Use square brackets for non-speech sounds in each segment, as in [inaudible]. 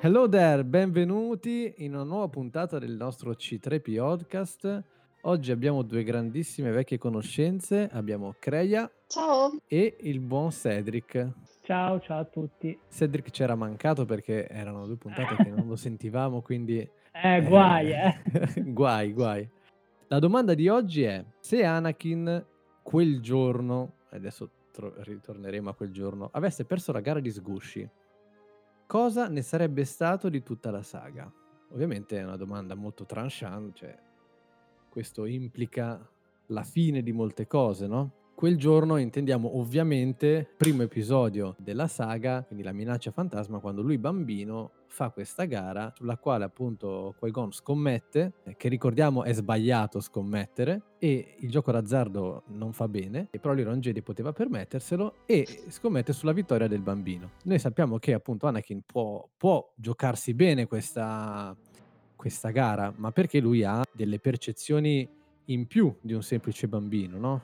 Hello there, benvenuti in una nuova puntata del nostro C3P Podcast. Oggi abbiamo due grandissime vecchie conoscenze, abbiamo Creia Ciao. e il buon Cedric. Ciao, ciao a tutti. Cedric c'era mancato perché erano due puntate che non lo [laughs] sentivamo, quindi... Eh, guai, eh. [laughs] guai, guai. La domanda di oggi è, se Anakin quel giorno, e adesso tro- ritorneremo a quel giorno, avesse perso la gara di sgusci, cosa ne sarebbe stato di tutta la saga? Ovviamente è una domanda molto tranchant, cioè questo implica la fine di molte cose, no? Quel giorno intendiamo ovviamente primo episodio della saga, quindi la minaccia fantasma, quando lui bambino fa questa gara sulla quale appunto Qui-Gon scommette, eh, che ricordiamo è sbagliato scommettere, e il gioco d'azzardo non fa bene, però l'Iron Jedi poteva permetterselo, e scommette sulla vittoria del bambino. Noi sappiamo che appunto Anakin può, può giocarsi bene questa, questa gara, ma perché lui ha delle percezioni in più di un semplice bambino, no?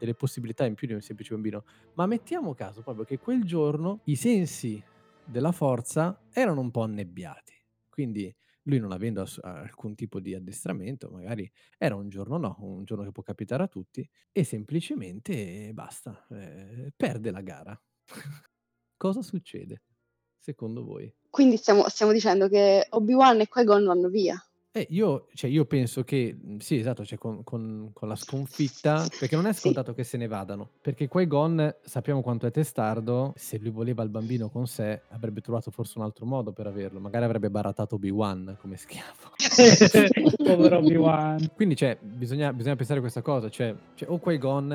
Delle possibilità in più di un semplice bambino. Ma mettiamo caso proprio che quel giorno i sensi della forza erano un po' annebbiati. Quindi lui non avendo ass- alcun tipo di addestramento, magari era un giorno no, un giorno che può capitare a tutti, e semplicemente basta, eh, perde la gara. [laughs] Cosa succede, secondo voi? Quindi stiamo, stiamo dicendo che Obi-Wan e Qui-Gon vanno via. Eh, io, cioè, io penso che mhmm, sì, esatto, cioè con, con- con la sconfitta, perché non è Sì. scontato che se ne vadano. Perché Qui-Gon sappiamo quanto è testardo. Se lui voleva il bambino con sé, avrebbe trovato forse un altro modo per averlo. Magari avrebbe barattato Obi-Wan come schiavo. [laughs] Povero [laughs] Obi-Wan. Quindi, cioè, bisogna, bisogna pensare a questa cosa. Cioè, cioè, o Qui-Gon,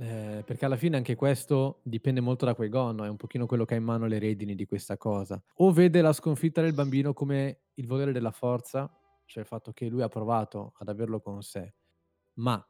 eh, perché alla fine anche questo dipende molto da Qui-Gon, no? è un pochino quello che ha in mano le redini di questa cosa. O vede la sconfitta del bambino come il volere della forza, cioè il fatto che lui ha provato ad averlo con sé, ma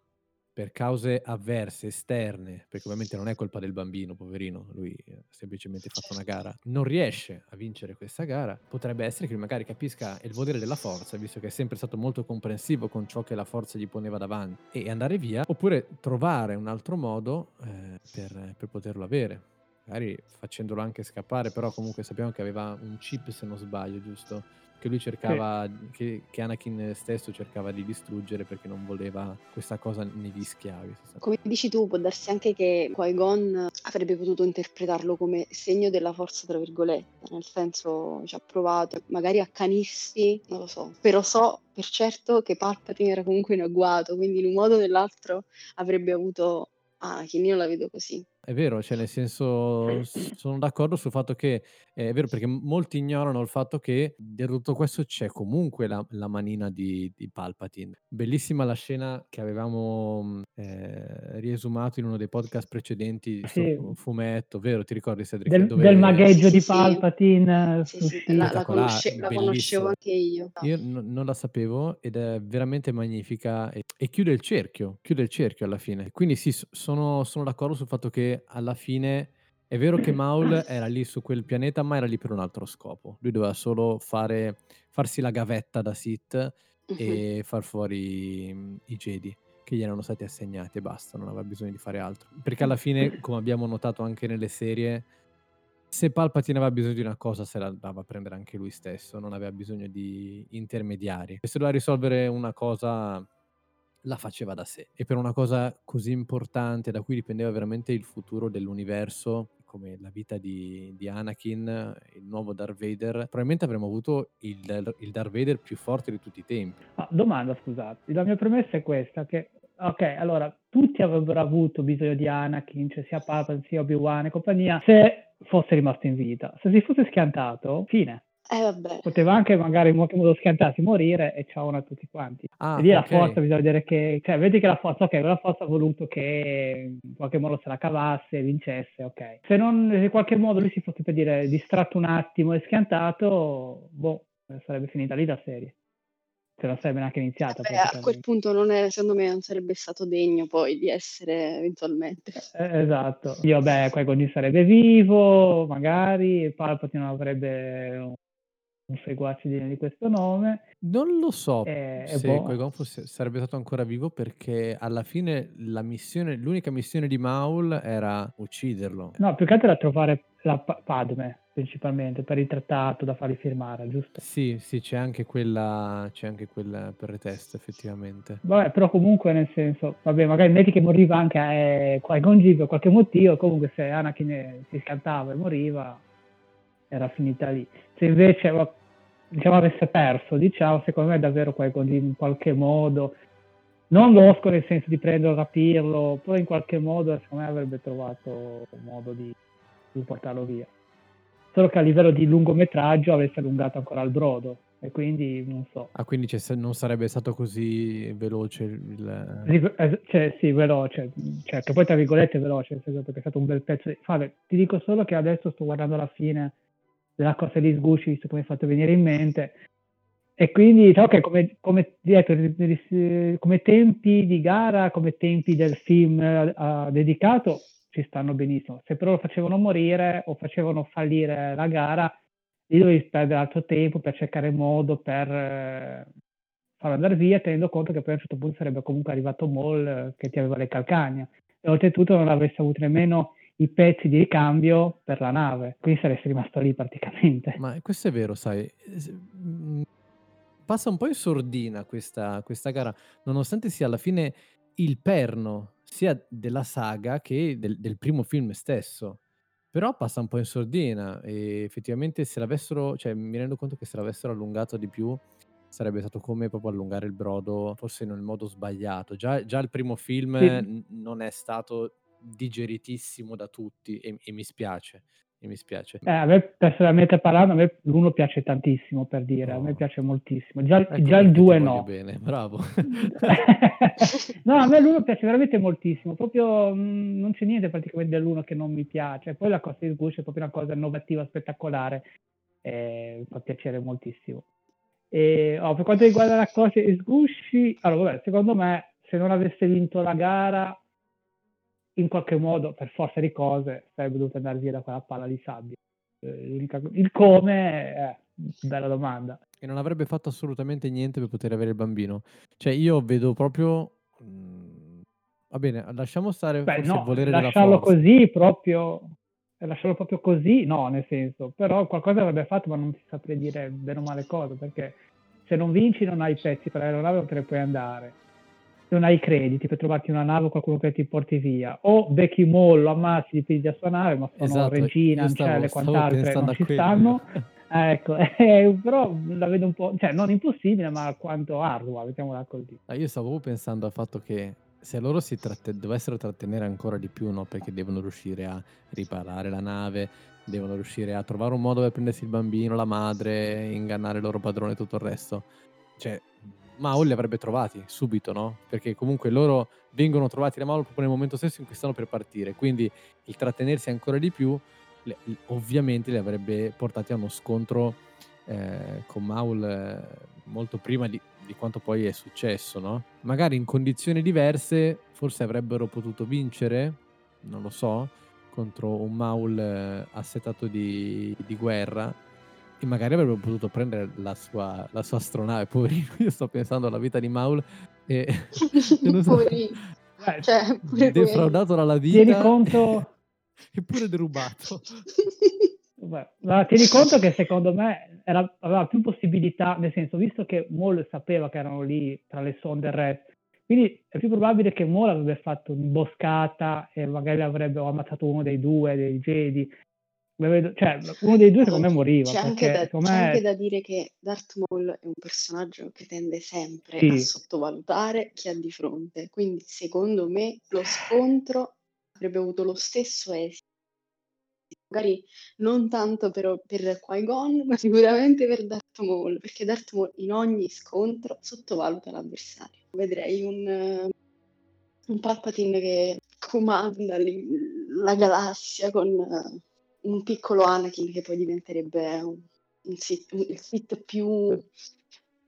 per cause avverse, esterne, perché ovviamente non è colpa del bambino, poverino, lui ha semplicemente fatto una gara, non riesce a vincere questa gara, potrebbe essere che lui magari capisca il volere della forza, visto che è sempre stato molto comprensivo con ciò che la forza gli poneva davanti, e andare via, oppure trovare un altro modo eh, per, per poterlo avere. Magari facendolo anche scappare, però comunque sappiamo che aveva un chip se non sbaglio, giusto? che lui cercava, che, che Anakin stesso cercava di distruggere perché non voleva questa cosa negli schiavi. Come dici tu, può darsi anche che Qui-Gon avrebbe potuto interpretarlo come segno della forza, tra virgolette, nel senso ci ha provato magari accanirsi, non lo so, però so per certo che Palpatine era comunque in agguato, quindi in un modo o nell'altro avrebbe avuto Anakin, io la vedo così. È vero, cioè nel senso sono d'accordo sul fatto che è vero perché molti ignorano il fatto che dietro tutto questo c'è comunque la, la manina di, di Palpatine. Bellissima la scena che avevamo mh, eh, riesumato in uno dei podcast precedenti Sì. fumetto, vero? Ti ricordi Cedric? Del, Dove- del magheggio Sì, di sì, sì. Palpatine. Sì, sì, uscito. la, la conosce- la conoscevo anche io. Io n- non la sapevo ed è veramente magnifica e, e chiude il cerchio, chiude il cerchio alla fine. Quindi sì, sono, sono d'accordo sul fatto che alla fine è vero che [clears throat] Maul era lì su quel pianeta, ma era lì per un altro scopo. Lui doveva solo fare, farsi la gavetta da Sith Mhm. e far fuori mm, i Jedi che gli erano stati assegnati e basta, non aveva bisogno di fare altro. Perché alla fine, [clears throat] come abbiamo notato anche nelle serie, se Palpatine aveva bisogno di una cosa, se la andava a prendere anche lui stesso, non aveva bisogno di intermediari. E se doveva risolvere una cosa, la faceva da sé. E per una cosa così importante, da cui dipendeva veramente il futuro dell'universo, come la vita di, di Anakin, il nuovo Darth Vader, probabilmente avremmo avuto il, il Darth Vader più forte di tutti i tempi. Ah, domanda, scusate. La mia premessa è questa, che ok, allora tutti avrebbero avuto bisogno di Anakin, cioè sia Palpatine sia Obi-Wan e compagnia, se fosse rimasto in vita. Se si fosse schiantato, fine. Eh vabbè. Poteva anche magari in qualche modo schiantarsi, morire e ciao a tutti quanti. Ah, e lì la ok. forza bisogna vedere che, cioè vedi che la forza, ok, la forza ha voluto che in qualche modo se la cavasse, vincesse, ok. Se non in qualche modo lui si fosse per dire distratto un attimo e schiantato, boh, sarebbe finita lì la serie. Se non sarebbe neanche iniziata. Vabbè, a quel punto non è, secondo me non sarebbe stato degno poi di essere eventualmente. Eh, esatto. Io, beh, Qui-Gon sarebbe vivo, magari, Palpatine avrebbe seguace di, questo nome. Non lo so E, e se boh. Qui-Gon fosse- sarebbe stato ancora vivo perché alla fine la missione, l'unica missione di Maul era ucciderlo. No, più che altro era trovare la Pa- Padme, principalmente, per il trattato da farli firmare, giusto? Sì, sì, c'è anche quella, c'è anche quella per retesto, effettivamente. Vabbè, però comunque nel senso, vabbè, magari metti che moriva anche eh, Qui-Gon Jinn per qualche motivo, comunque se Anakin eh, si scantava e moriva, era finita lì. Se invece, diciamo, avesse perso, diciamo, secondo me davvero Qui-Gon Jinn in qualche modo, non losco nel senso di prenderlo, rapirlo, però in qualche modo, secondo me avrebbe trovato un modo di, di portarlo via. Solo che a livello di lungometraggio avesse allungato ancora il brodo, e quindi non so. Ah, quindi c'è- non sarebbe stato così veloce il... Sì, eh, cioè, sì, veloce, cioè, che poi tra virgolette è veloce, nel senso perché è stato un bel pezzo. Di... Vabbè, ti dico solo che adesso sto guardando la fine della cosa di Sgusci, visto mi hai fatto venire in mente, e quindi so che come, come, come tempi di gara, come tempi del film uh, dedicato, ci stanno benissimo. Se però lo facevano morire o facevano fallire la gara, lì dovevi perdere altro tempo per cercare modo per eh, farlo andare via, tenendo conto che poi a un certo punto sarebbe comunque arrivato Maul eh, che ti aveva le calcagna e oltretutto non avresti avuto nemmeno i pezzi di ricambio per la nave, quindi saresti rimasto lì praticamente. Ma questo è vero, sai. Passa un po' in sordina questa, questa gara, nonostante sia alla fine il perno sia della saga che del, del primo film stesso. Però passa un po' in sordina e effettivamente se l'avessero, cioè mi rendo conto che se l'avessero allungato di più sarebbe stato come proprio allungare il brodo, forse nel modo sbagliato. Già, già il primo film Sì. n- non è stato digeritissimo da tutti e, e mi spiace. E mi spiace. Eh, a me personalmente parlando, a me l'uno piace tantissimo per dire, a me Oh. piace moltissimo. Già, Ecco già il perché ti 2 voglio no. Bene, bravo. [laughs] no, a me l'uno piace veramente moltissimo, proprio mh, non c'è niente praticamente dell'uno che non mi piace. Poi la cosa di Sgush è proprio una cosa innovativa, spettacolare, e mi fa piacere moltissimo. E, oh, per quanto riguarda la cosa di Sgushi, allora vabbè, secondo me se non avesse vinto la gara, in qualche modo, per forza di cose, sarebbe dovuto andare via da quella palla di sabbia. Eh, il come è bella domanda. E non avrebbe fatto assolutamente niente per poter avere il bambino. Cioè, io vedo proprio. mm, Va bene, lasciamo stare Beh, no, volere della lasciarlo così proprio, lasciarlo proprio così, no, nel senso, però qualcosa avrebbe fatto, ma non ti saprei dire bene o male cosa, perché se non vinci non hai i pezzi per l'aeronave, non te ne puoi andare. Non hai i crediti per trovarti una nave o qualcuno che ti porti via. O becchi Maul, lo ammazzi, gli pigli la sua nave, ma sono Esatto, stavo- ancelle e pensando non a ci quello. stanno. [laughs] Eh, Ecco, [laughs] eh, però la vedo un po', cioè non impossibile, ma quanto ardua, mettiamola così. Ah, io stavo pensando al fatto che se loro si tratte- dovessero trattenere ancora di più, no? Perché devono riuscire a riparare la nave, devono riuscire a trovare un modo per prendersi il bambino, la madre, ingannare il loro padrone e tutto il resto. Cioè, Maul li avrebbe trovati subito, no? Perché comunque loro vengono trovati da Maul proprio nel momento stesso in cui stanno per partire. Quindi il trattenersi ancora di più, ovviamente li avrebbe portati a uno scontro eh, con Maul eh, molto prima di, di quanto poi è successo, no? Magari in condizioni diverse forse avrebbero potuto vincere, non lo so, contro un Maul eh, assetato di, di guerra e magari avrebbero potuto prendere la sua, la sua astronave, poverino, [laughs] io sto pensando alla vita di Maul e... [laughs] e so- Poverino. Beh, Cioè, [laughs] pure defraudato dalla vita tieni conto... eppure derubato. Beh, ma tieni conto che secondo me era- aveva più possibilità, nel senso, visto che Maul sapeva che erano lì tra le sonde e il resto, quindi è più probabile che Maul avrebbe fatto un'imboscata e magari avrebbe ammazzato uno dei due, dei Jedi. Lo vedo- Cioè, uno dei due secondo me moriva. C'è anche, perché da, c'è me- anche da dire che Darth Maul è un personaggio che tende sempre Sì. a sottovalutare chi ha di fronte. Quindi, secondo me, lo scontro avrebbe avuto lo stesso esito magari non tanto però per Qui-Gon, ma sicuramente per Darth Maul, perché Darth Maul in ogni scontro sottovaluta l'avversario. Vedrei un, un Palpatine che comanda la galassia con un piccolo Anakin che poi diventerebbe un, un sit, il Sith più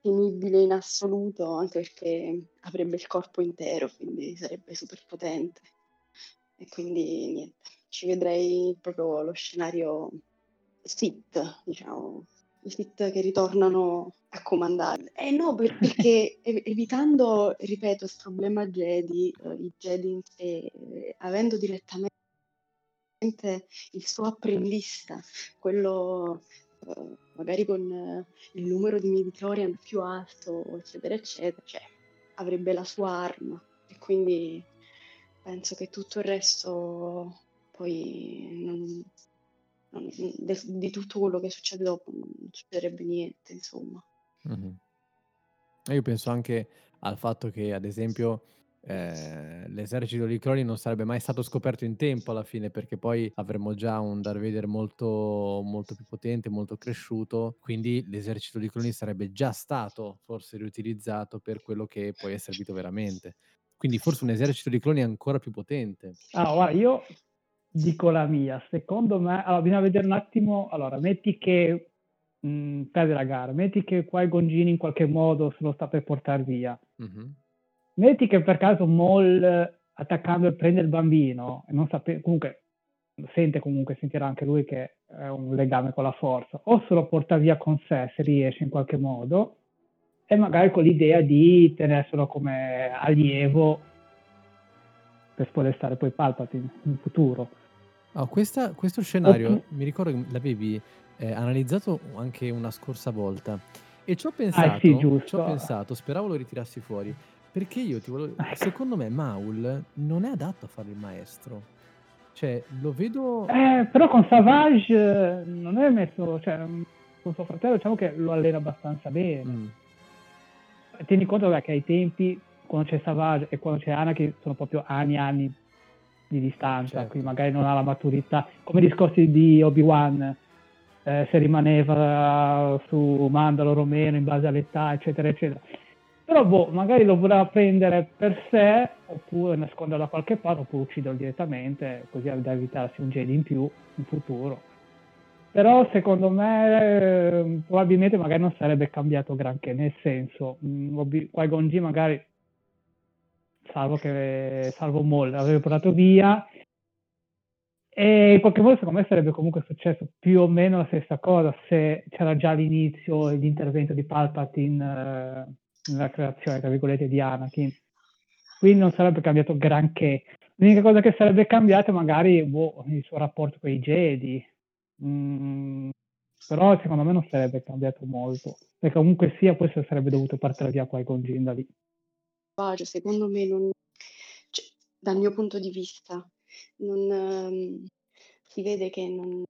temibile in assoluto, anche perché avrebbe il corpo intero, quindi sarebbe super potente. E quindi niente ci vedrei proprio lo scenario sit, diciamo, i sit che ritornano a comandare. Eh no, perché evitando, ripeto, il problema Jedi, eh, i Jedi in sé, eh, avendo direttamente il suo apprendista, quello eh, magari con eh, il numero di midichlorian più alto, eccetera, eccetera, cioè avrebbe la sua arma e quindi penso che tutto il resto poi non, non, de, di tutto quello che succede dopo non succederebbe niente, insomma. Mm-hmm. Io penso anche al fatto che, ad esempio, eh, l'esercito di cloni non sarebbe mai stato scoperto in tempo alla fine, perché poi avremmo già un Darth Vader molto, molto più potente, molto cresciuto, quindi l'esercito di cloni sarebbe già stato forse riutilizzato per quello che poi è servito veramente. Quindi forse un esercito di cloni ancora più potente. Ah, guarda, io dico la mia. Secondo me, allora, bisogna vedere un attimo. Allora, metti che mh, mm, perde la gara, metti che qua il Gongini in qualche modo se lo sta per portare via. Mm-hmm. Metti che per caso Moll attaccando e prende il bambino e non sapete, comunque sente comunque, sentirà anche lui che è un legame con la forza, o se lo porta via con sé se riesce in qualche modo, e magari con l'idea di tenerselo come allievo per spodestare poi Palpatine in futuro. Oh, questa, questo scenario Oppure... mi ricordo che l'avevi eh, analizzato anche una scorsa volta. E ci ho pensato, ah, sì, ci ho pensato, speravo lo ritirassi fuori, perché io ti volevo... Ecco. [laughs] Secondo me Maul non è adatto a fare il maestro. Cioè, lo vedo... Eh, però con Savage eh, non è messo... Cioè, con suo fratello diciamo che lo allena abbastanza bene. Mm. Tieni conto che ai tempi, quando c'è Savage e quando c'è Anakin, sono proprio anni e anni di distanza, certo. quindi magari non ha la maturità, come i discorsi di Obi-Wan, eh, se rimaneva su Mandalo meno in base all'età, eccetera, eccetera. Però boh, magari lo voleva prendere per sé, oppure nasconderlo da qualche parte, oppure ucciderlo direttamente, così da evitarsi un Jedi in più in futuro. Però secondo me eh, probabilmente magari non sarebbe cambiato granché, nel senso, mm, Qui-Gon G magari salvo che salvo Moll l'avevo portato via e in qualche modo secondo me sarebbe comunque successo più o meno la stessa cosa se c'era già l'inizio e l'intervento di Palpatine eh, nella creazione tra virgolette di Anakin. Quindi non sarebbe cambiato granché. L'unica cosa che sarebbe cambiata è magari boh, il suo rapporto con i Jedi. Mm, però secondo me non sarebbe cambiato molto. Perché comunque sia poi sarebbe dovuto partire via qua con Jin da lì secondo me non, cioè, dal mio punto di vista, non, ehm, si vede che non,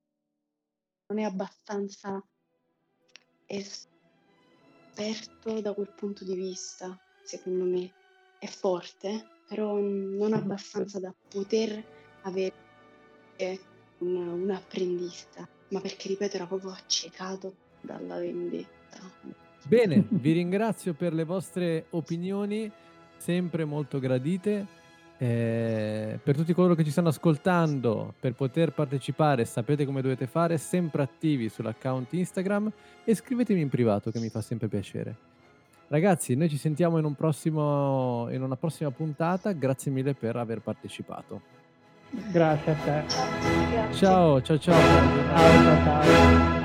non è abbastanza esperto da quel punto di vista, secondo me. È forte, però non abbastanza da poter avere un, un apprendista, ma perché, ripeto, era proprio accecato dalla vendetta. Bene, vi ringrazio per le vostre opinioni sempre molto gradite. Eh, per tutti coloro che ci stanno ascoltando, per poter partecipare, sapete come dovete fare, sempre attivi sull'account Instagram e scrivetemi in privato che mi fa sempre piacere. Ragazzi, noi ci sentiamo in, un prossimo, in una prossima puntata, grazie mille per aver partecipato. Grazie a te. Ciao, ciao, ciao. ciao, ciao, ciao.